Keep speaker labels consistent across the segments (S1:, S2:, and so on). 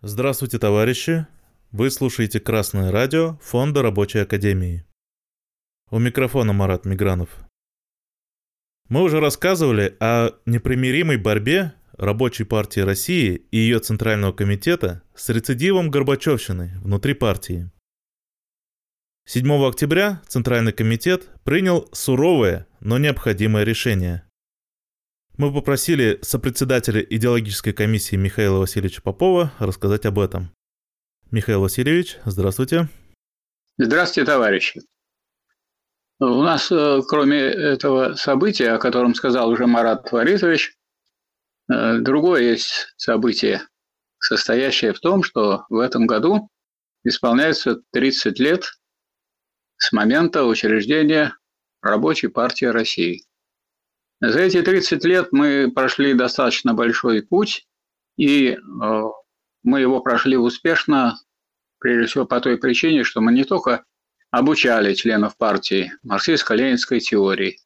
S1: Здравствуйте, товарищи! Вы слушаете «Красное радио» Фонда Рабочей Академии. У микрофона Марат Мигранов. Мы уже рассказывали о непримиримой борьбе Рабочей партии России и ее Центрального комитета с рецидивом Горбачевщины внутри партии. 7 октября Центральный комитет принял суровое, но необходимое решение – мы попросили сопредседателя идеологической комиссии Михаила Васильевича Попова рассказать об этом. Михаил Васильевич, здравствуйте.
S2: Здравствуйте, товарищи. У нас, э, кроме этого события, о котором сказал уже Марат Фаритович, э, другое есть событие, состоящее в том, что в этом году исполняется 30 лет с момента учреждения Рабочей партии России. За эти 30 лет мы прошли достаточно большой путь, и э, мы его прошли успешно, прежде всего по той причине, что мы не только обучали членов партии марксистско-ленинской теории,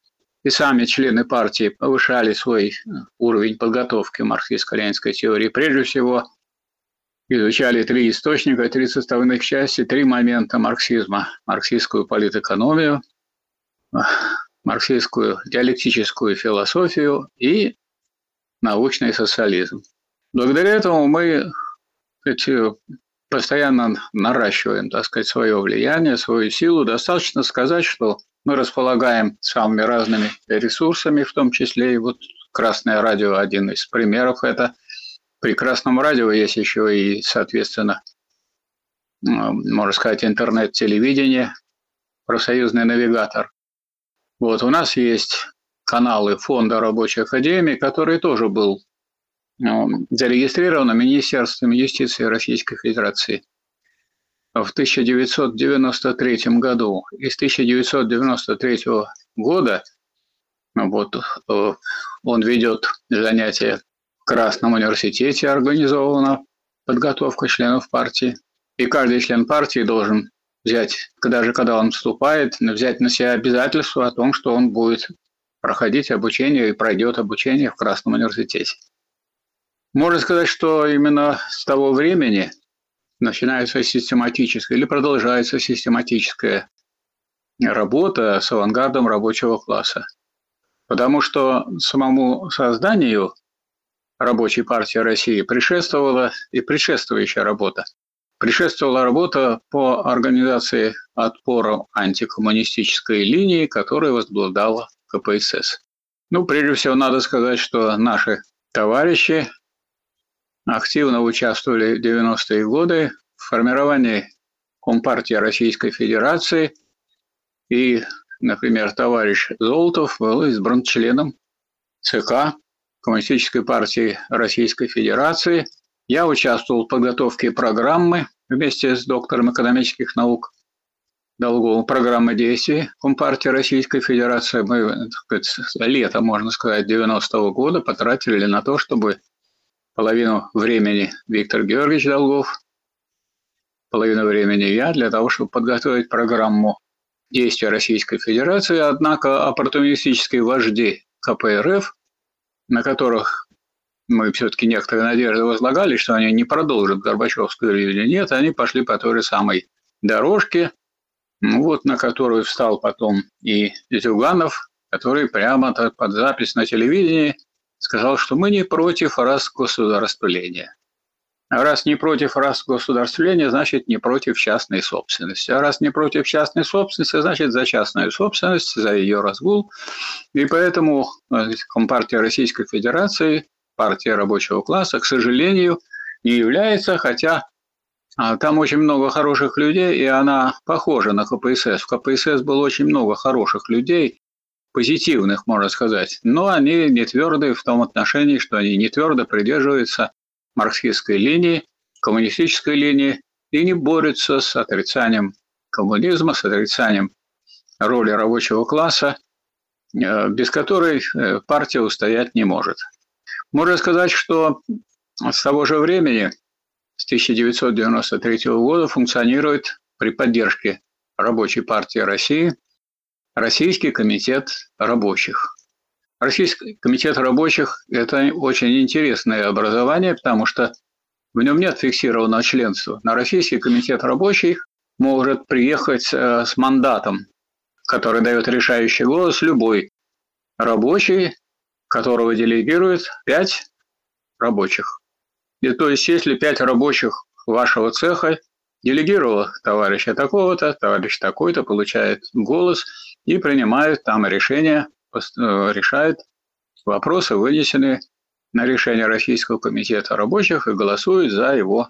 S2: и сами члены партии повышали свой э, уровень подготовки марксистско-ленинской теории. Прежде всего, изучали три источника, три составных части, три момента марксизма. Марксистскую политэкономию, марксистскую диалектическую философию и научный социализм. Благодаря этому мы сказать, постоянно наращиваем, так сказать, свое влияние, свою силу. Достаточно сказать, что мы располагаем самыми разными ресурсами, в том числе и вот Красное радио один из примеров. Это при Красном радио есть еще и, соответственно, можно сказать, интернет-телевидение, профсоюзный навигатор. Вот, у нас есть каналы Фонда Рабочей Академии, который тоже был ну, зарегистрирован Министерством юстиции Российской Федерации в 1993 году. И с 1993 года ну, вот, э, он ведет занятия в Красном университете, организована подготовка членов партии. И каждый член партии должен взять, когда же, когда он вступает, взять на себя обязательство о том, что он будет проходить обучение и пройдет обучение в Красном университете. Можно сказать, что именно с того времени начинается систематическая или продолжается систематическая работа с авангардом рабочего класса. Потому что самому созданию рабочей партии России предшествовала и предшествующая работа предшествовала работа по организации отпора антикоммунистической линии, которую возглавляла КПСС. Ну, прежде всего, надо сказать, что наши товарищи активно участвовали в 90-е годы в формировании Компартии Российской Федерации. И, например, товарищ Золотов был избран членом ЦК Коммунистической партии Российской Федерации – я участвовал в подготовке программы вместе с доктором экономических наук Долговым программы действий Компартии Российской Федерации. Мы так сказать, лето, можно сказать, 90-го года потратили на то, чтобы половину времени Виктор Георгиевич Долгов, половину времени я, для того, чтобы подготовить программу действия Российской Федерации. Однако оппортунистические вожди КПРФ, на которых мы все-таки некоторые надежды возлагали, что они не продолжат Горбачевскую линию. Нет, они пошли по той же самой дорожке, ну вот на которую встал потом и Зюганов, который прямо под запись на телевидении сказал, что мы не против раз государствления. А раз не против раз государствления, значит не против частной собственности. А раз не против частной собственности, значит за частную собственность, за ее разгул. И поэтому э, Компартия Российской Федерации партия рабочего класса, к сожалению, не является, хотя а, там очень много хороших людей, и она похожа на КПСС. В КПСС было очень много хороших людей, позитивных, можно сказать, но они не твердые в том отношении, что они не твердо придерживаются марксистской линии, коммунистической линии и не борются с отрицанием коммунизма, с отрицанием роли рабочего класса, э, без которой э, партия устоять не может. Можно сказать, что с того же времени, с 1993 года, функционирует при поддержке Рабочей партии России Российский комитет рабочих. Российский комитет рабочих – это очень интересное образование, потому что в нем нет фиксированного членства. На Российский комитет рабочих может приехать э, с мандатом, который дает решающий голос любой рабочий, которого делегирует пять рабочих. И то есть, если пять рабочих вашего цеха делегировал товарища такого-то, товарищ такой-то получает голос и принимает там решение, э, решает вопросы, вынесенные на решение Российского комитета рабочих и голосует за его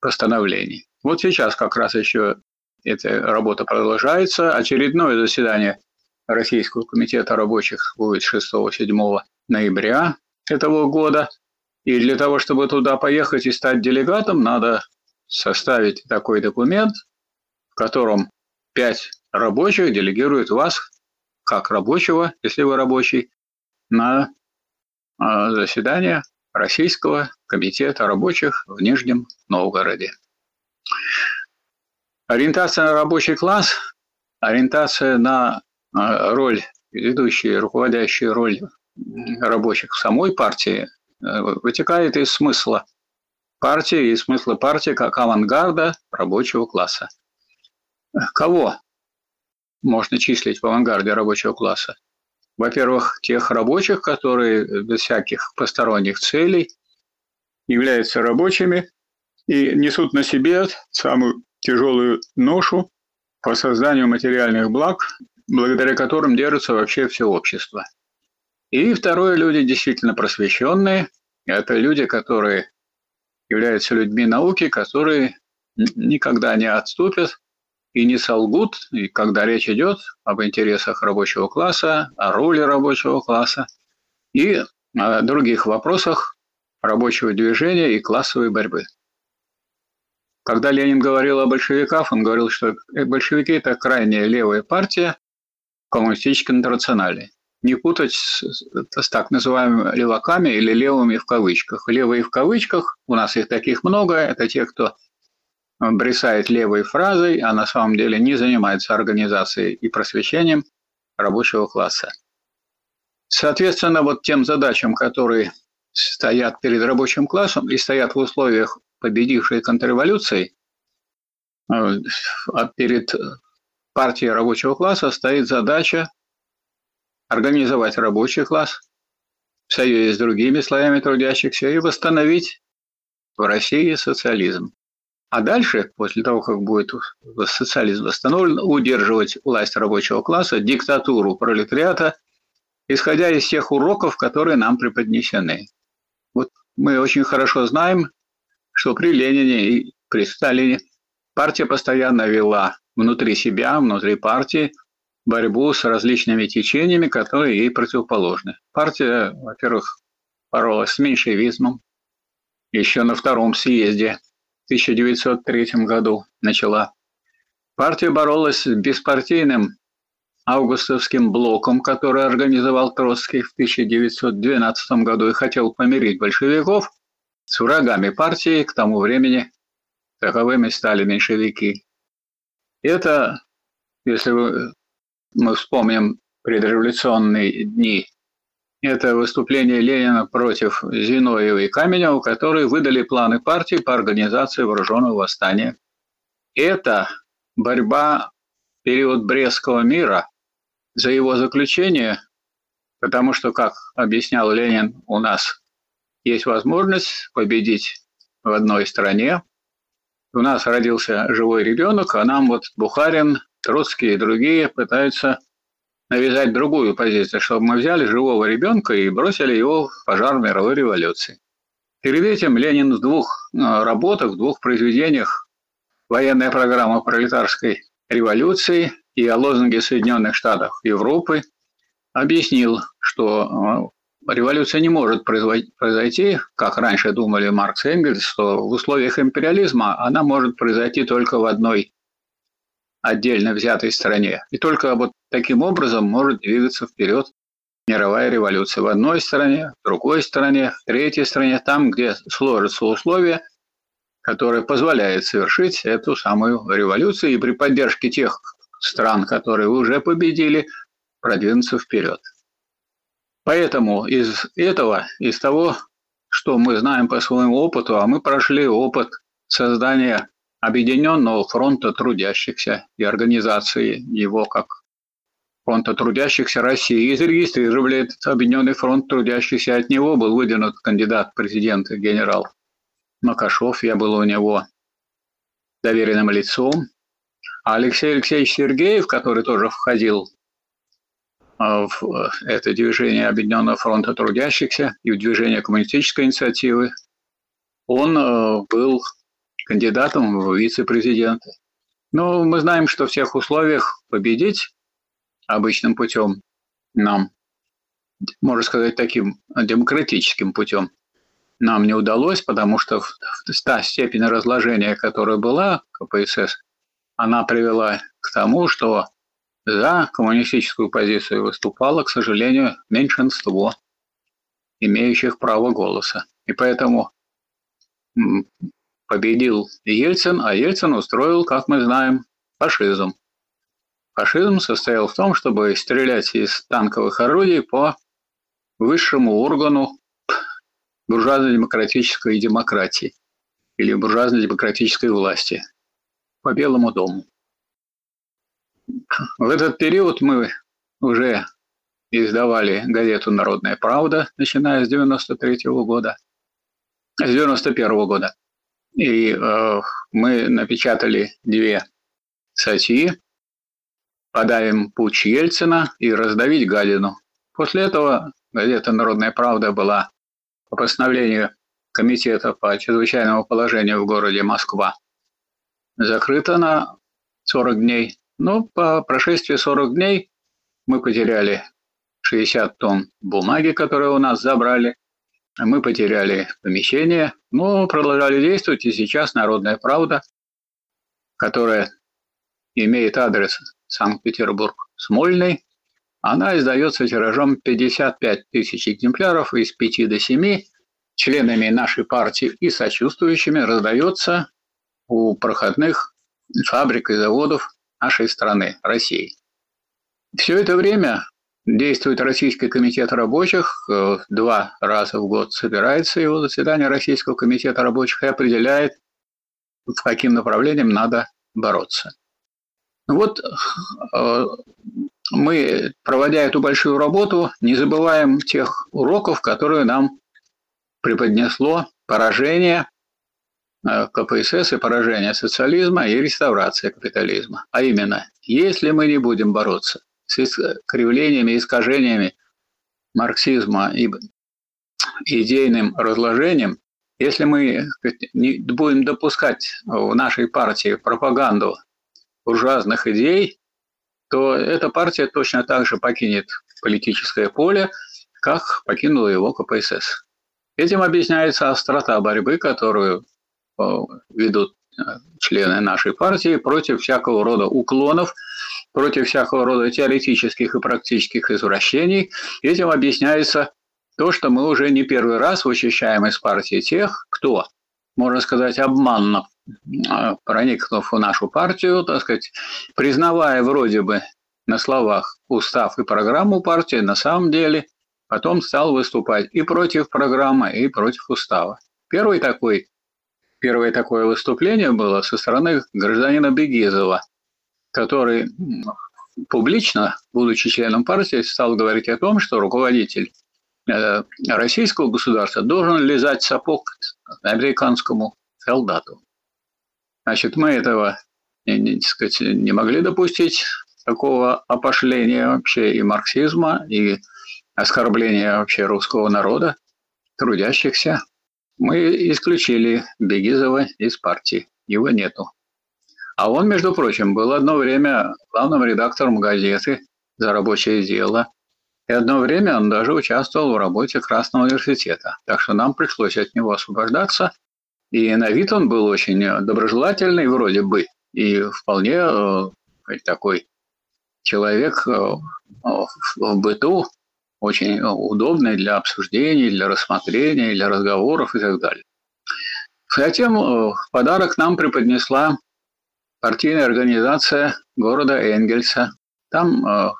S2: постановление. Вот сейчас как раз еще эта работа продолжается. Очередное заседание Российского комитета рабочих будет 6-7 ноября этого года. И для того, чтобы туда поехать и стать делегатом, надо составить такой документ, в котором пять рабочих делегируют вас, как рабочего, если вы рабочий, на а, заседание Российского комитета рабочих в Нижнем Новгороде. Ориентация на рабочий класс, ориентация на роль, ведущую, руководящую роль рабочих в самой партии э, вытекает из смысла партии и смысла партии как авангарда рабочего класса. Кого можно числить в авангарде рабочего класса? Во-первых, тех рабочих, которые без всяких посторонних целей являются рабочими и несут на себе самую тяжелую ношу по созданию материальных благ, благодаря которым держится вообще все общество. И второе, люди действительно просвещенные. Это люди, которые являются людьми науки, которые никогда не отступят и не солгут, и когда речь идет об интересах рабочего класса, о роли рабочего класса и о других вопросах рабочего движения и классовой борьбы. Когда Ленин говорил о большевиках, он говорил, что большевики – это крайняя левая партия коммунистической интернациональной не путать с, с так называемыми леваками или левыми в кавычках. Левые в кавычках, у нас их таких много, это те, кто бросает левой фразой, а на самом деле не занимается организацией и просвещением рабочего класса. Соответственно, вот тем задачам, которые стоят перед рабочим классом и стоят в условиях победившей контрреволюции, э, а перед партией рабочего класса стоит задача организовать рабочий класс в союзе с другими слоями трудящихся и восстановить в России социализм. А дальше, после того, как будет социализм восстановлен, удерживать власть рабочего класса, диктатуру пролетариата, исходя из тех уроков, которые нам преподнесены. Вот мы очень хорошо знаем, что при Ленине и при Сталине партия постоянно вела внутри себя, внутри партии – борьбу с различными течениями, которые ей противоположны. Партия, во-первых, боролась с меньшевизмом. Еще на втором съезде в 1903 году начала. Партия боролась с беспартийным августовским блоком, который организовал Троцкий в 1912 году и хотел помирить большевиков с врагами партии, к тому времени таковыми стали меньшевики. Это, если мы вспомним предреволюционные дни, это выступление Ленина против Зиноева и Каменева, которые выдали планы партии по организации вооруженного восстания. Это борьба в период Брестского мира за его заключение, потому что, как объяснял Ленин, у нас есть возможность победить в одной стране. У нас родился живой ребенок, а нам вот Бухарин Троцкий и другие пытаются навязать другую позицию, чтобы мы взяли живого ребенка и бросили его в пожар мировой революции. Перед этим Ленин в двух э, работах, в двух произведениях «Военная программа пролетарской революции» и о лозунге Соединенных Штатов Европы объяснил, что э, революция не может произойти, как раньше думали Маркс и Энгельс, что в условиях империализма она может произойти только в одной отдельно взятой стране. И только вот таким образом может двигаться вперед мировая революция в одной стране, в другой стране, в третьей стране, там, где сложатся условия, которые позволяют совершить эту самую революцию и при поддержке тех стран, которые уже победили, продвинуться вперед. Поэтому из этого, из того, что мы знаем по своему опыту, а мы прошли опыт создания Объединенного фронта трудящихся и организации его как фронта трудящихся России и зарегистрировали этот Объединенный фронт трудящихся. От него был выдвинут кандидат в президенты генерал Макашов. Я был у него доверенным лицом. А Алексей Алексеевич Сергеев, который тоже входил в э, это движение Объединенного фронта трудящихся и в движение коммунистической инициативы, он э, был кандидатом в вице-президенты. Но мы знаем, что в всех условиях победить обычным путем нам, можно сказать, таким демократическим путем нам не удалось, потому что та степень разложения, которая была КПСС, она привела к тому, что за коммунистическую позицию выступало, к сожалению, меньшинство имеющих право голоса. И поэтому победил Ельцин, а Ельцин устроил, как мы знаем, фашизм. Фашизм состоял в том, чтобы стрелять из танковых орудий по высшему органу буржуазно-демократической демократии или буржуазно-демократической власти по Белому дому. В этот период мы уже издавали газету «Народная правда», начиная с 93 -го года, с 91 -го года. И э, мы напечатали две статьи «Подаем путь Ельцина» и «Раздавить гадину». После этого газета «Народная правда» была по постановлению Комитета по чрезвычайному положению в городе Москва закрыта на 40 дней. Но по прошествии 40 дней мы потеряли 60 тонн бумаги, которые у нас забрали. Мы потеряли помещение, но продолжали действовать. И сейчас «Народная правда», которая имеет адрес Санкт-Петербург, Смольный, она издается тиражом 55 тысяч экземпляров из 5 до 7 членами нашей партии и сочувствующими раздается у проходных фабрик и заводов нашей страны, России. Все это время действует Российский комитет рабочих, э, два раза в год собирается его заседание Российского комитета рабочих и определяет, в каким направлением надо бороться. Вот э, мы, проводя эту большую работу, не забываем тех уроков, которые нам преподнесло поражение КПСС и поражение социализма и реставрация капитализма. А именно, если мы не будем бороться с кривлениями, искажениями марксизма и идейным разложением, если мы не будем допускать в нашей партии пропаганду буржуазных идей, то эта партия точно так же покинет политическое поле, как покинула его КПСС. Этим объясняется острота борьбы, которую э, ведут э, члены нашей партии против всякого рода уклонов, против всякого рода теоретических и практических извращений. Этим объясняется то, что мы уже не первый раз вычищаем из партии тех, кто, можно сказать, обманно а, проникнув в нашу партию, так сказать, признавая вроде бы на словах устав и программу партии, на самом деле потом стал выступать и против программы, и против устава. Первый такой, первое такое выступление было со стороны гражданина Бегизова, который публично, будучи членом партии, стал говорить о том, что руководитель э, российского государства должен лизать сапог американскому солдату. Значит, мы этого не, не, сказать, не могли допустить, такого опошления вообще и марксизма, и оскорбления вообще русского народа, трудящихся. Мы исключили Бегизова из партии, его нету. А он, между прочим, был одно время главным редактором газеты «За рабочее дело», и одно время он даже участвовал в работе Красного университета. Так что нам пришлось от него освобождаться, и на вид он был очень доброжелательный вроде бы, и вполне э, такой человек э, в быту, очень удобный для обсуждений, для рассмотрения, для разговоров и так далее. Затем э, подарок нам преподнесла партийная организация города Энгельса. Там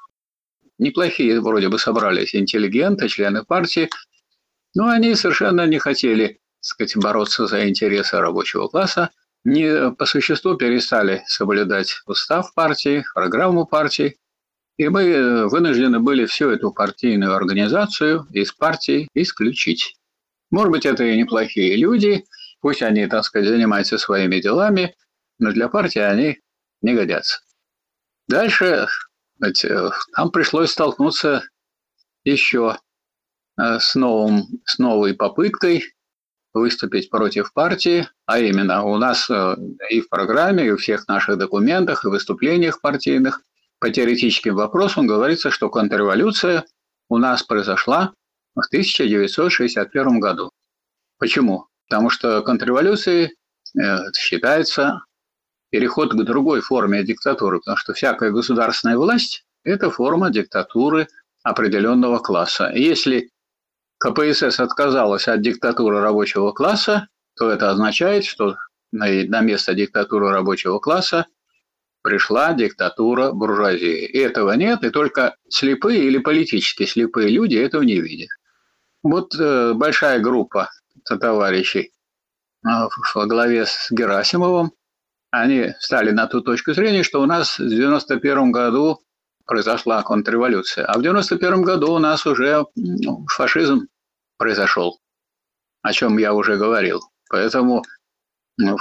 S2: неплохие вроде бы собрались интеллигенты, члены партии, Но они совершенно не хотели так сказать, бороться за интересы рабочего класса, не по существу перестали соблюдать устав партии, программу партии, и мы вынуждены были всю эту партийную организацию из партии исключить. Может быть, это и неплохие люди, пусть они, так сказать, занимаются своими делами, но для партии они не годятся. Дальше знаете, нам пришлось столкнуться еще э, с, новым, с новой попыткой выступить против партии, а именно у нас э, и в программе, и в всех наших документах, и выступлениях партийных по теоретическим вопросам говорится, что контрреволюция у нас произошла в 1961 году. Почему? Потому что контрреволюцией э, считается переход к другой форме диктатуры, потому что всякая государственная власть – это форма диктатуры определенного класса. Если КПСС отказалась от диктатуры рабочего класса, то это означает, что на место диктатуры рабочего класса пришла диктатура буржуазии. И этого нет, и только слепые или политически слепые люди этого не видят. Вот э, большая группа товарищей э, во главе с Герасимовым, они стали на ту точку зрения, что у нас в 91 году произошла контрреволюция, а в 91 году у нас уже ну, фашизм произошел, о чем я уже говорил. Поэтому ну,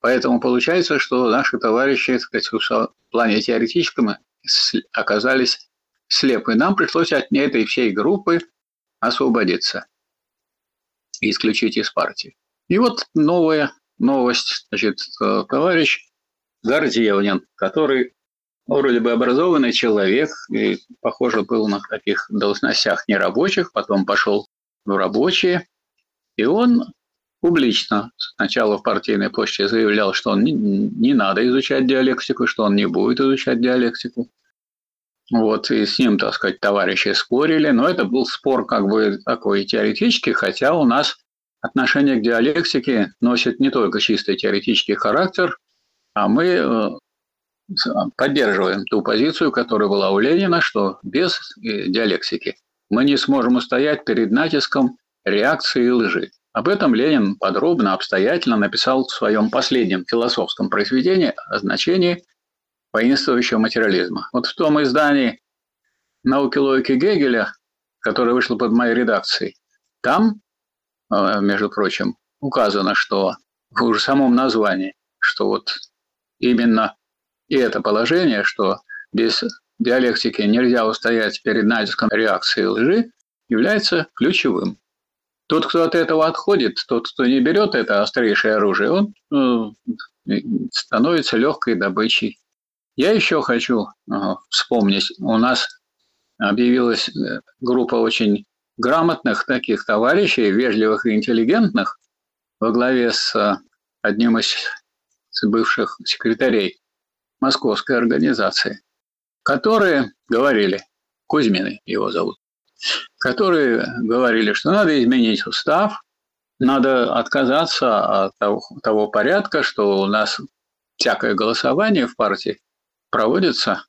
S2: Поэтому получается, что наши товарищи, так сказать, в плане теоретическом оказались слепы. Нам пришлось от этой всей группы освободиться и исключить из партии. И вот новая новость. Значит, э, товарищ Гордеевнин, который вроде бы образованный человек и, похоже, был на таких должностях нерабочих, потом пошел в рабочие, и он публично сначала в партийной почте заявлял, что он не, не надо изучать диалектику, что он не будет изучать диалектику. Вот, и с ним, так сказать, товарищи спорили, но это был спор как бы такой теоретический, хотя у нас отношение к диалектике носит не только чисто теоретический характер, а мы э, поддерживаем ту позицию, которая была у Ленина, что без э, диалектики мы не сможем устоять перед натиском реакции и лжи. Об этом Ленин подробно, обстоятельно написал в своем последнем философском произведении о значении воинствующего материализма. Вот в том издании «Науки логики Гегеля», которое вышло под моей редакцией, там, э, между прочим, указано, что в уже самом названии, что вот именно и это положение, что без диалектики нельзя устоять перед натиском реакции лжи, является ключевым. Тот, кто от этого отходит, тот, кто не берет это острейшее оружие, он ну, становится легкой добычей. Я еще хочу э, вспомнить, у нас объявилась э, группа очень грамотных таких товарищей, вежливых и интеллигентных, во главе с э, одним из бывших секретарей московской организации, которые говорили, Кузьмины его зовут, которые говорили, что надо изменить устав, надо отказаться от того, того порядка, что у нас всякое голосование в партии проводится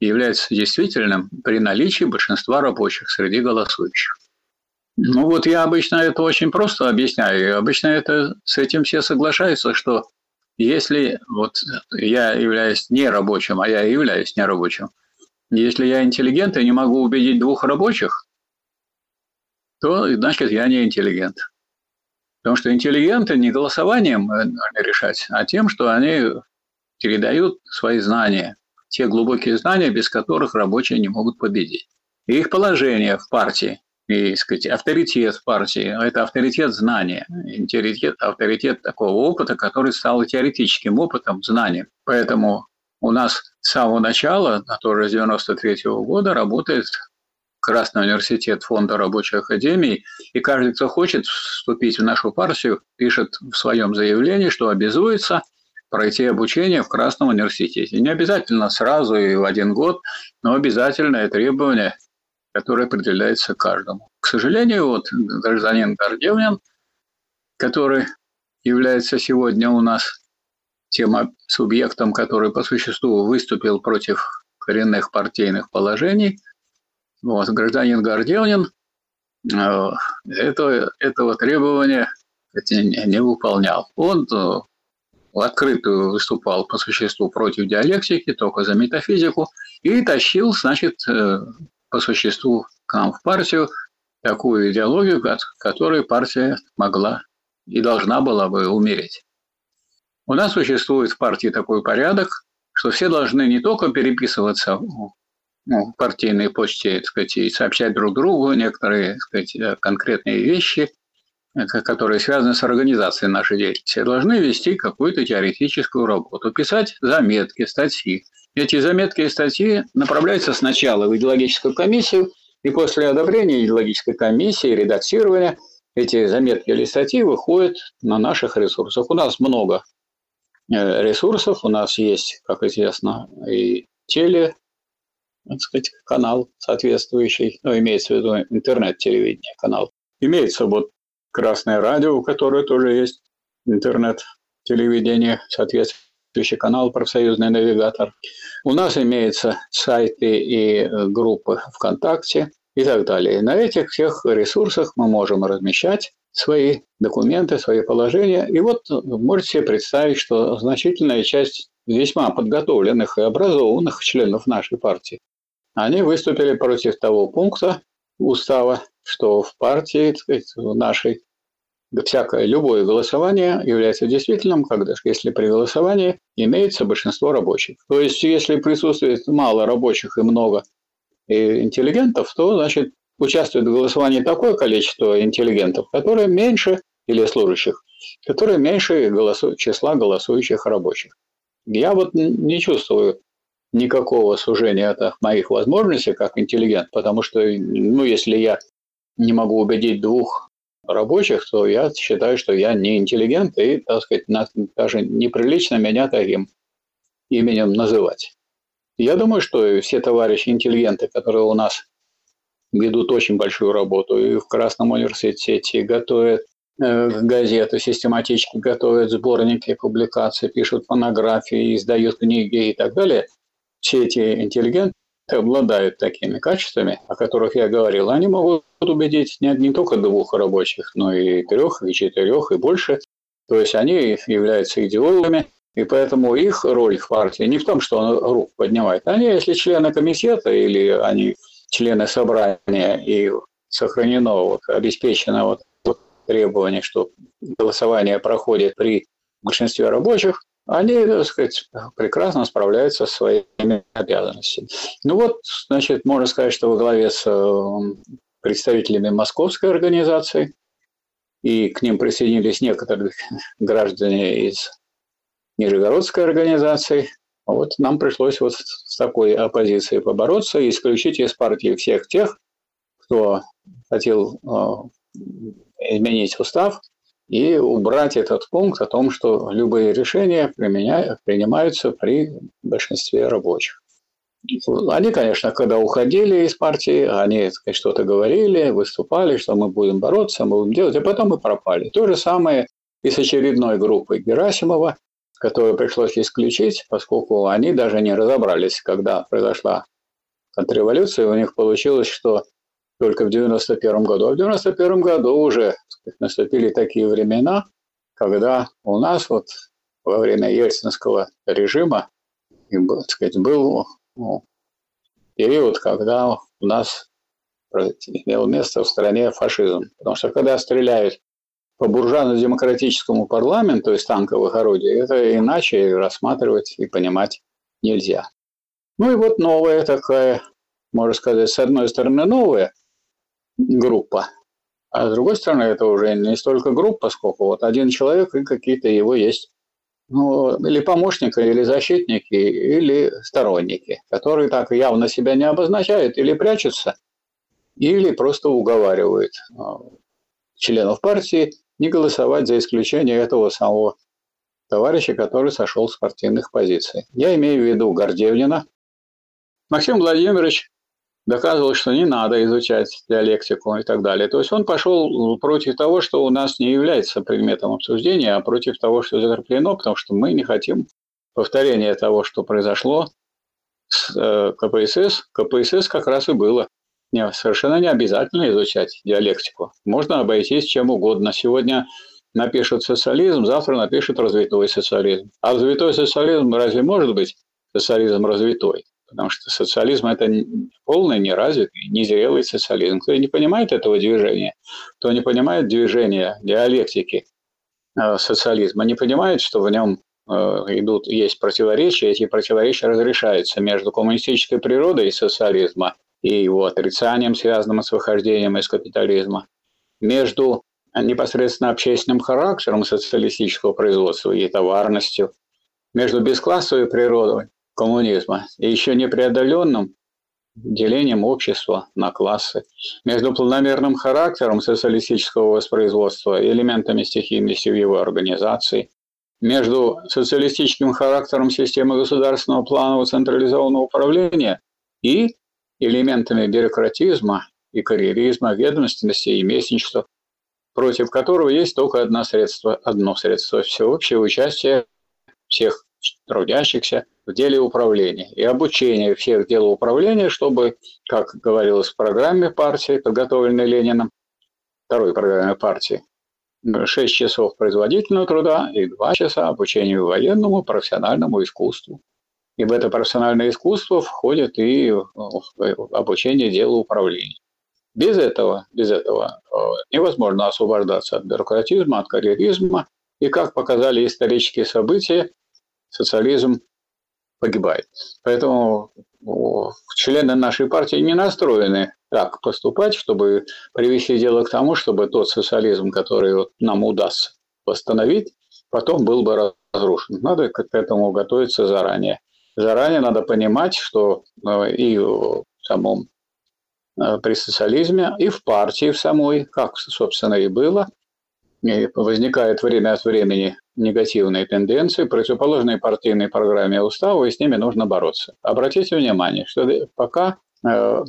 S2: и является действительным при наличии большинства рабочих среди голосующих. Ну вот я обычно это очень просто объясняю, и обычно это, с этим все соглашаются, что если вот я являюсь не рабочим, а я являюсь нерабочим, если я интеллигент и не могу убедить двух рабочих, то значит я не интеллигент. Потому что интеллигенты не голосованием решать, а тем, что они передают свои знания, те глубокие знания, без которых рабочие не могут победить. И их положение в партии, и сказать, авторитет в партии – это авторитет знания, авторитет, авторитет такого опыта, который стал теоретическим опытом, знанием. Поэтому у нас с самого начала, тоже с 93 -го года, работает Красный университет Фонда рабочей академии, и каждый, кто хочет вступить в нашу партию, пишет в своем заявлении, что обязуется пройти обучение в Красном университете. Не обязательно сразу и в один год, но обязательное требование, которое определяется каждому. К сожалению, вот гражданин Гордевнин, который является сегодня у нас тем субъектом, который по существу выступил против коренных партийных положений – вот, гражданин Гордеонин э, это, этого требования не выполнял. Он в открытую выступал по существу против диалектики, только за метафизику, и тащил, значит, по существу к нам в партию такую идеологию, от которой партия могла и должна была бы умереть. У нас существует в партии такой порядок, что все должны не только переписываться ну, партийной почте, так сказать, и сообщать друг другу некоторые так сказать, э, конкретные вещи, э, которые связаны с организацией нашей деятельности, должны вести какую-то теоретическую работу, писать заметки, статьи. Эти заметки и статьи направляются сначала в идеологическую комиссию, и после одобрения идеологической комиссии, редактирования, эти заметки или статьи выходят на наших ресурсах. У нас много э, ресурсов, у нас есть, как известно, и теле, так сказать, канал соответствующий, ну, имеется в виду интернет-телевидение канал. Имеется вот Красное радио, у которого тоже есть интернет-телевидение, соответствующий канал «Профсоюзный навигатор». У нас имеются сайты и э, группы ВКонтакте и так далее. На этих всех ресурсах мы можем размещать свои документы, свои положения. И вот можете себе представить, что значительная часть весьма подготовленных и образованных членов нашей партии они выступили против того пункта устава, что в партии, так сказать, в нашей всякое любое голосование является действительным, когда, если при голосовании имеется большинство рабочих. То есть, если присутствует мало рабочих и много интеллигентов, то, значит, участвует в голосовании такое количество интеллигентов, которое меньше, или служащих, которое меньше голосу, числа голосующих рабочих. Я вот не чувствую никакого сужения от моих возможностей как интеллигент, потому что, ну, если я не могу убедить двух рабочих, то я считаю, что я не интеллигент, и, так сказать, даже неприлично меня таким именем называть. Я думаю, что все товарищи интеллигенты, которые у нас ведут очень большую работу и в Красном университете готовят э, газеты, систематически готовят сборники, публикации, пишут монографии, издают книги и так далее – все эти интеллигенты обладают такими качествами, о которых я говорил, они могут убедить не, не только двух рабочих, но и трех, и четырех, и больше. То есть они являются идеологами, и поэтому их роль в партии не в том, что он руку поднимает. Они, если члены комитета или они члены собрания и сохранено, вот, обеспечено вот, требование, что голосование проходит при большинстве рабочих, они, так сказать, прекрасно справляются со своими обязанностями. Ну вот, значит, можно сказать, что во главе с э, представителями московской организации, и к ним присоединились некоторые граждане из Нижегородской организации, вот нам пришлось вот с такой оппозицией побороться и исключить из партии всех тех, кто хотел э, изменить устав и убрать этот пункт о том, что любые решения принимаются при большинстве рабочих. Они, конечно, когда уходили из партии, они что-то говорили, выступали, что мы будем бороться, мы будем делать, а потом и пропали. То же самое и с очередной группой Герасимова, которую пришлось исключить, поскольку они даже не разобрались, когда произошла контрреволюция, у них получилось, что только в 91 году. А в 91 году уже сказать, наступили такие времена, когда у нас вот во время ельцинского режима так сказать, был ну, период, когда у нас имел место в стране фашизм. Потому что когда стреляют по буржуазно-демократическому парламенту есть танковых орудий, это иначе рассматривать и понимать нельзя. Ну и вот новая такая, можно сказать, с одной стороны новая – группа. А с другой стороны, это уже не столько группа, сколько вот один человек и какие-то его есть ну, или помощники, или защитники, или сторонники, которые так явно себя не обозначают или прячутся, или просто уговаривают а, членов партии не голосовать за исключение этого самого товарища, который сошел с партийных позиций. Я имею в виду Гордевнина. Максим Владимирович доказывал, что не надо изучать диалектику и так далее. То есть он пошел против того, что у нас не является предметом обсуждения, а против того, что закреплено, потому что мы не хотим повторения того, что произошло с э, КПСС. КПСС как раз и было Не, совершенно не обязательно изучать диалектику. Можно обойтись чем угодно. Сегодня напишут социализм, завтра напишут развитой социализм. А развитой социализм разве может быть социализм развитой? Потому что социализм – это полный неразвитый, незрелый социализм. Кто не понимает этого движения, кто не понимает движения диалектики э, социализма, не понимает, что в нем э, идут, есть противоречия, эти противоречия разрешаются между коммунистической природой социализма и его отрицанием, связанным с выхождением из капитализма, между непосредственно общественным характером социалистического производства и товарностью, между бесклассовой природой коммунизма и еще непреодоленным делением общества на классы, между планомерным характером социалистического воспроизводства и элементами стихийности в его организации, между социалистическим характером системы государственного планового централизованного управления и элементами бюрократизма и карьеризма, ведомственности и местничества, против которого есть только одно средство, одно средство – всеобщее участие всех трудящихся в деле управления и обучение всех дел управления, чтобы, как говорилось в программе партии, подготовленной Лениным, второй программе партии, 6 часов производительного труда и 2 часа обучению военному профессиональному искусству. И в это профессиональное искусство входит и э, обучение делу управления. Без этого, без этого э, невозможно освобождаться от бюрократизма, от карьеризма. И как показали исторические события, социализм погибает. Поэтому члены нашей партии не настроены так поступать, чтобы привести дело к тому, чтобы тот социализм, который нам удастся восстановить, потом был бы разрушен. Надо к этому готовиться заранее. Заранее надо понимать, что э, и в самом э, при социализме, и в партии в самой, как, собственно, и было, и возникает время от времени негативные тенденции, противоположные партийной программе устава, и с ними нужно бороться. Обратите внимание, что пока э,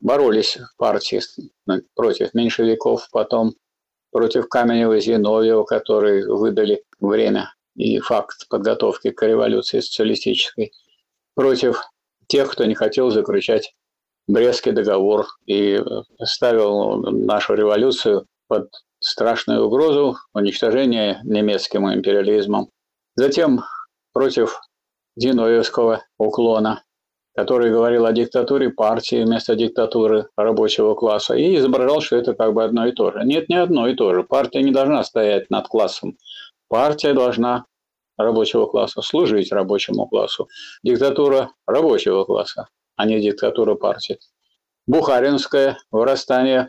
S2: боролись партии против меньшевиков, потом против Каменева и Зиновьева, которые выдали время и факт подготовки к революции социалистической, против тех, кто не хотел заключать Брестский договор и ставил нашу революцию под страшную угрозу уничтожения немецким империализмом. Затем против Зиновьевского уклона, который говорил о диктатуре партии вместо диктатуры рабочего класса и изображал, что это как бы одно и то же. Нет, не одно и то же. Партия не должна стоять над классом. Партия должна рабочего класса служить рабочему классу. Диктатура рабочего класса, а не диктатура партии. Бухаринское вырастание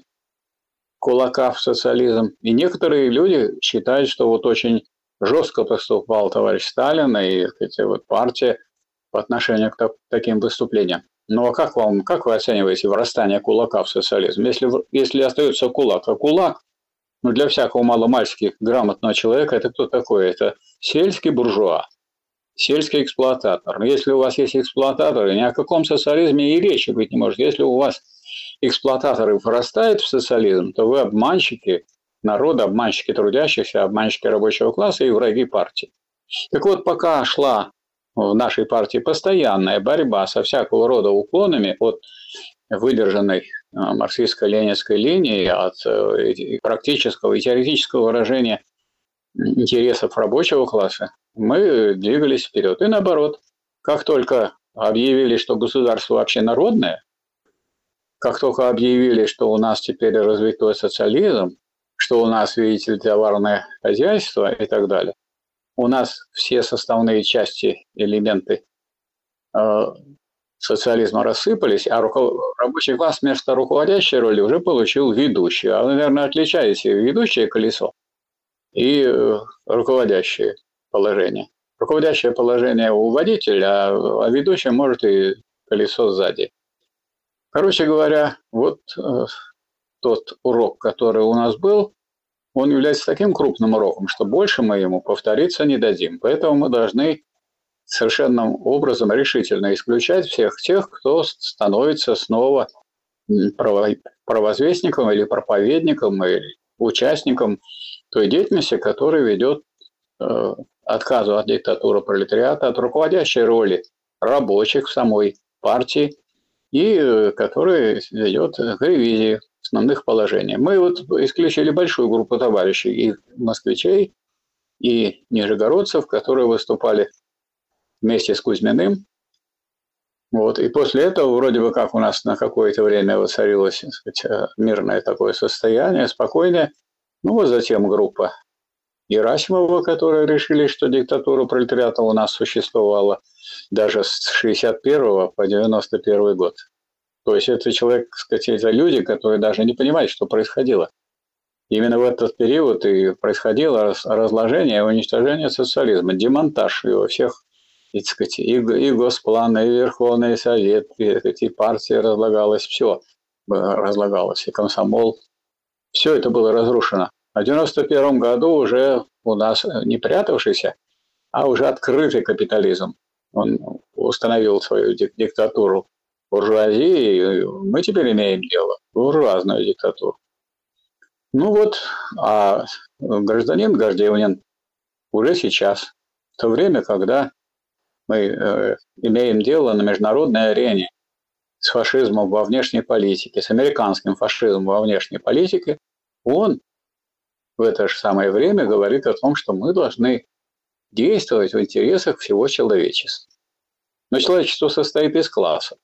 S2: кулака в социализм. И некоторые люди считают, что вот очень жестко поступал товарищ Сталин и эти вот партия по отношению к таким выступлениям. Ну а как вам, как вы оцениваете вырастание кулака в социализм? Если, если остается кулак, а кулак, ну для всякого маломальски грамотного человека, это кто такой? Это сельский буржуа, сельский эксплуататор. Но если у вас есть эксплуататоры, ни о каком социализме и речи быть не может. Если у вас эксплуататоры вырастают в социализм, то вы обманщики народа, обманщики трудящихся, обманщики рабочего класса и враги партии. Так вот, пока шла в нашей партии постоянная борьба со всякого рода уклонами от выдержанной э, марксистско-ленинской линии, от э, практического и теоретического выражения интересов рабочего класса, мы двигались вперед. И наоборот, как только объявили, что государство вообще народное, как только объявили, что у нас теперь развитой социализм, что у нас, видите ли, товарное хозяйство и так далее, у нас все составные части, элементы э, социализма рассыпались, а руков... рабочий класс вместо руководящей роли уже получил ведущую. А вы, наверное, отличаете ведущее колесо и э, руководящее положение. Руководящее положение у водителя, а ведущее может и колесо сзади. Короче говоря, вот э, тот урок, который у нас был, он является таким крупным уроком, что больше мы ему повториться не дадим. Поэтому мы должны совершенным образом решительно исключать всех тех, кто становится снова провозвестником или проповедником или участником той деятельности, которая ведет э, отказу от диктатуры пролетариата, от руководящей роли рабочих в самой партии и который ведет к ревизии основных положений. Мы вот исключили большую группу товарищей, и москвичей, и нижегородцев, которые выступали вместе с Кузьминым. Вот. И после этого вроде бы как у нас на какое-то время воцарилось сказать, мирное такое состояние, спокойное. Ну вот затем группа Герасимова, которые решили, что диктатура пролетариата у нас существовала даже с 61 по 91 год. То есть это человек, сказать, это люди, которые даже не понимают, что происходило. Именно в этот период и происходило разложение уничтожение социализма, демонтаж его всех, и, сказать, и, и Госплан, и Верховный Совет, и, и партия разлагалась, все разлагалось, и комсомол. Все это было разрушено. А в 91 году уже у нас не прятавшийся, а уже открытый капитализм. Он установил свою диктатуру буржуазии, мы теперь имеем дело, буржуазную диктатуру. Ну вот, а гражданин Гордеевнин уже сейчас, в то время, когда мы э, имеем дело на международной арене с фашизмом во внешней политике, с американским фашизмом во внешней политике, он в это же самое время говорит о том, что мы должны действовать в интересах всего человечества. Но человечество состоит из классов.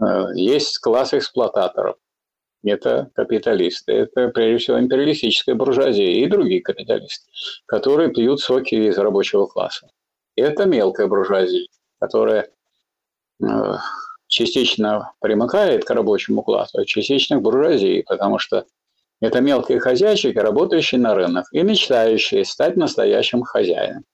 S2: Э, есть класс эксплуататоров. Это капиталисты. Это, прежде всего, империалистическая буржуазия и другие капиталисты, которые пьют соки из рабочего класса. Это мелкая буржуазия, которая э, частично примыкает к рабочему классу, а частично к буржуазии, потому что это мелкие хозяйчики, работающие на рынок и мечтающие стать настоящим хозяином.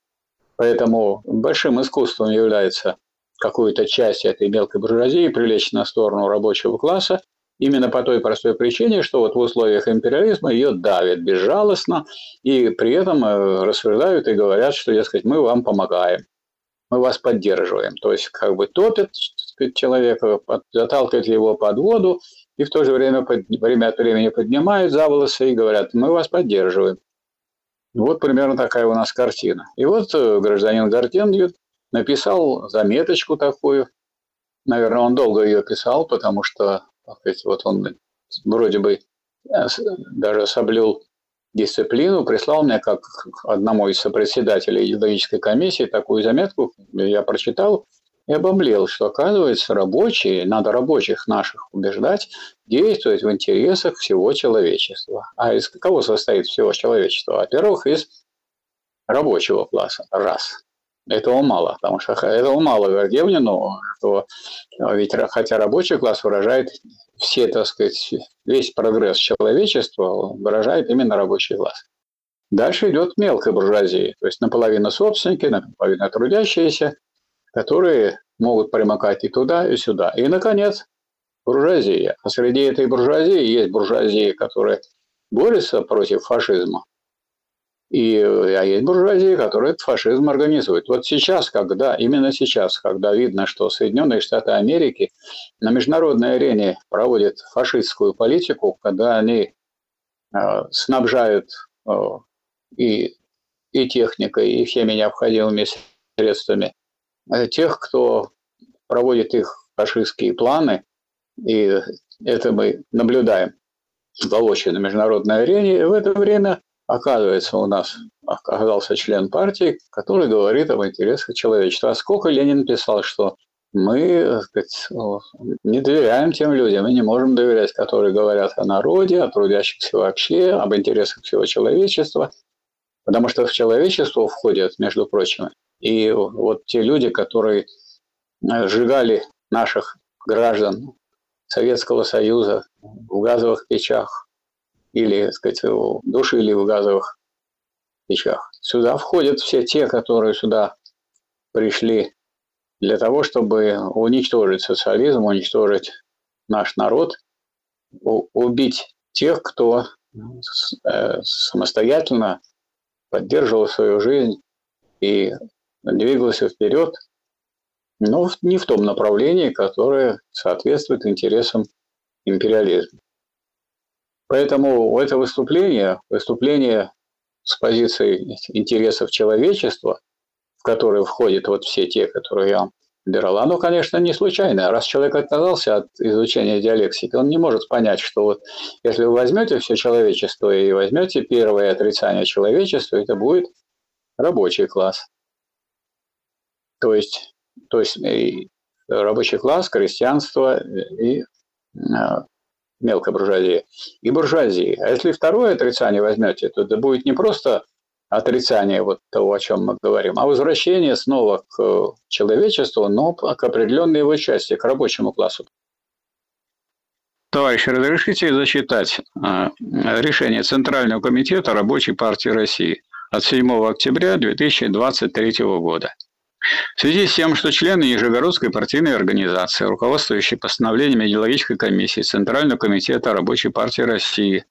S2: Поэтому большим искусством является какую-то часть этой мелкой буржуазии привлечь на сторону рабочего класса именно по той простой причине, что вот в условиях империализма ее давят безжалостно и при этом э, рассуждают и говорят, что, дескать, мы вам помогаем, мы вас поддерживаем. То есть как бы топят сказать, человека, заталкивают его под воду и в то же время под, время от времени поднимают за волосы и говорят, мы вас поддерживаем. Вот примерно такая у нас картина. И вот э, гражданин Гортен написал заметочку такую. Наверное, он долго ее писал, потому что сказать, вот он вроде бы э, даже соблюл дисциплину, прислал мне как одному из сопредседателей идеологической комиссии такую заметку, я прочитал и обомлел, что, оказывается, рабочие, надо рабочих наших убеждать, действовать в интересах всего человечества. А из кого состоит всего человечества? Во-первых, из рабочего класса. Раз. Этого мало, потому что этого мало Гордевнину, что ведь хотя рабочий класс выражает все, так сказать, весь прогресс человечества выражает именно рабочий класс. Дальше идет мелкая буржуазия, то есть наполовину собственники, наполовину трудящиеся, которые могут примыкать и туда, и сюда. И, наконец, буржуазия. А среди этой буржуазии есть буржуазия, которая борется против фашизма, и а есть буржуазия, которая этот фашизм организует. Вот сейчас, когда, именно сейчас, когда видно, что Соединенные Штаты Америки на международной арене проводят фашистскую политику, когда они э, снабжают э, и, и техникой, и всеми необходимыми средствами тех, кто проводит их фашистские планы, и это мы наблюдаем. Воочию на международной арене, и в это время оказывается, у нас оказался член партии, который говорит об интересах человечества. А сколько Ленин писал, что мы сказать, не доверяем тем людям, мы не можем доверять, которые говорят о народе, о трудящихся вообще, об интересах всего человечества, потому что в человечество входят, между прочим, и вот те люди, которые э, сжигали наших граждан Советского Союза в газовых печах, или, так сказать, душили в газовых печах. Сюда входят все те, которые сюда пришли для того, чтобы уничтожить социализм, уничтожить наш народ, убить тех, кто э, самостоятельно поддерживал свою жизнь и двигался вперед, но не в том направлении, которое соответствует интересам империализма. Поэтому это выступление, выступление с позиции интересов человечества, в которые входят вот все те, которые я брала. Оно, конечно, не случайно. Раз человек отказался от изучения диалектики, он не может понять, что вот если вы возьмете все человечество и возьмете первое отрицание человечества, это будет рабочий класс. То есть, то есть и рабочий класс, крестьянство и а, мелкая буржуазия, и буржуазия. А если второе отрицание возьмете, то это будет не просто отрицание вот того, о чем мы говорим, а возвращение снова к человечеству, но к определенной его части, к рабочему классу. Товарищи, разрешите зачитать решение Центрального комитета Рабочей партии России от 7 октября 2023 года. В связи с тем, что члены Нижегородской партийной организации, руководствующие постановлениями идеологической комиссии Центрального комитета Рабочей партии России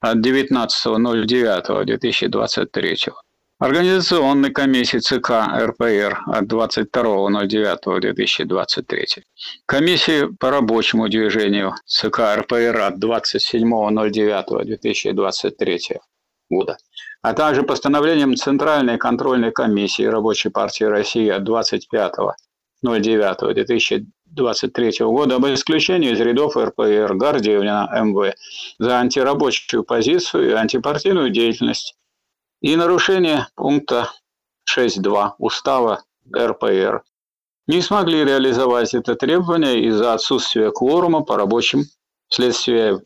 S2: от 19.09.2023, Организационной комиссии ЦК РПР от 22.09.2023, Комиссии по рабочему движению ЦК РПР от 27.09.2023 года, а также постановлением Центральной контрольной комиссии Рабочей партии России от 25.09.2023 года об исключении из рядов РПР Гардиевна МВ за антирабочую позицию и антипартийную деятельность и нарушение пункта 6.2 Устава РПР. Не смогли реализовать это требование из-за отсутствия кворума по рабочим вследствие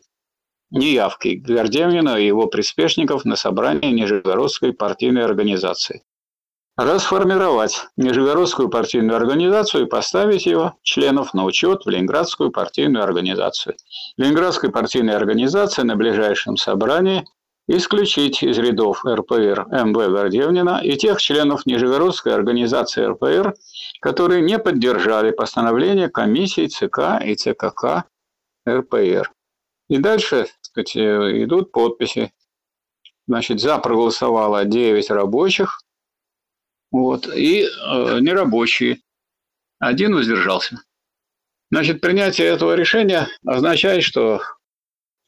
S2: неявки Гордемина и его приспешников на собрание Нижегородской партийной организации. Расформировать Нижегородскую партийную организацию и поставить его, членов, на учет в Ленинградскую партийную организацию. Ленинградская партийная организация на ближайшем собрании исключить из рядов РПР МВ Гордевнина и тех членов Нижегородской организации РПР, которые не поддержали постановление комиссии ЦК и ЦКК РПР. И дальше сказать, э, идут подписи. Значит, за проголосовало 9 рабочих, вот, и э, нерабочие. Один воздержался. Значит, принятие этого решения означает, что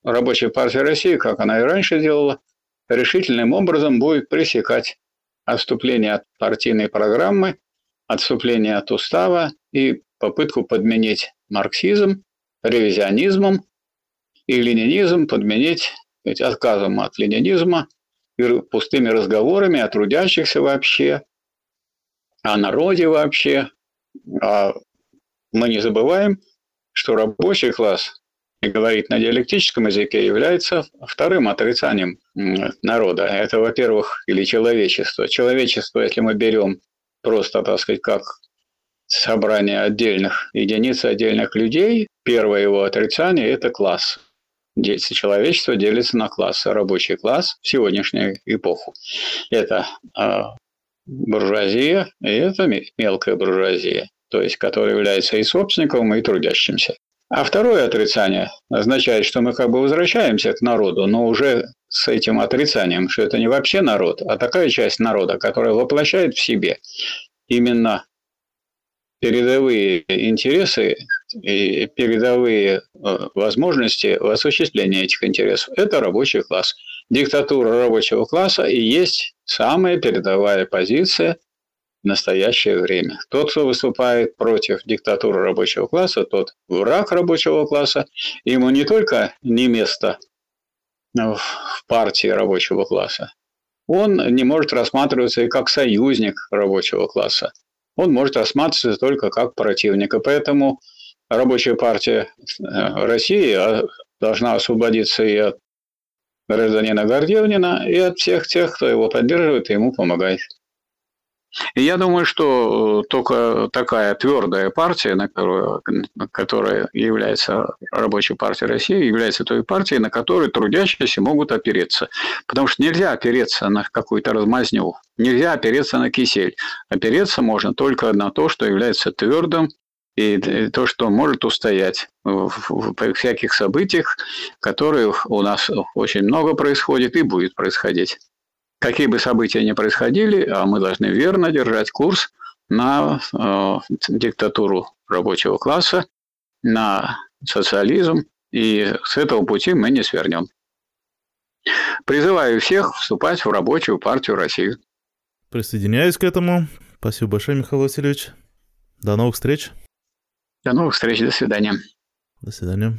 S2: Рабочая партия России, как она и раньше делала, решительным образом будет пресекать отступление от партийной программы, отступление от устава и попытку подменить марксизм ревизионизмом и ленинизм подменить сказать, отказом от ленинизма пустыми разговорами о трудящихся вообще, о народе вообще. А мы не забываем, что рабочий класс, и говорить на диалектическом языке, является вторым отрицанием народа. Это, во-первых, или человечество. Человечество, если мы берем просто, так сказать, как собрание отдельных единиц, отдельных людей, первое его отрицание – это класс человечество делится на классы. Рабочий класс в сегодняшнюю эпоху. Это э, буржуазия и это мелкая буржуазия, то есть которая является и собственником, и трудящимся. А второе отрицание означает, что мы как бы возвращаемся к народу, но уже с этим отрицанием, что это не вообще народ, а такая часть народа, которая воплощает в себе именно передовые интересы передовые э, возможности в осуществлении этих интересов. Это рабочий класс. Диктатура рабочего класса и есть самая передовая позиция в настоящее время. Тот, кто выступает против диктатуры рабочего класса, тот враг рабочего класса. Ему не только не место в партии рабочего класса, он не может рассматриваться и как союзник рабочего класса он может рассматриваться только как противник. И поэтому Рабочая партия э, России а, должна освободиться и от гражданина Гордевнина, и от всех тех, кто его поддерживает и ему помогает. И я думаю, что э, только такая твердая партия, на которую, которая является рабочей партией России, является той партией, на которой трудящиеся могут опереться. Потому что нельзя опереться на какую-то размазню, нельзя опереться на кисель. Опереться можно только на то, что является твердым, и то, что может устоять в всяких событиях, которые у нас очень много происходит и будет происходить какие бы события ни происходили, а мы должны верно держать курс на э, диктатуру рабочего класса, на социализм, и с этого пути мы не свернем. Призываю всех вступать в рабочую партию России.
S1: Присоединяюсь к этому. Спасибо большое, Михаил Васильевич. До новых встреч.
S2: До новых встреч. До свидания.
S1: До свидания.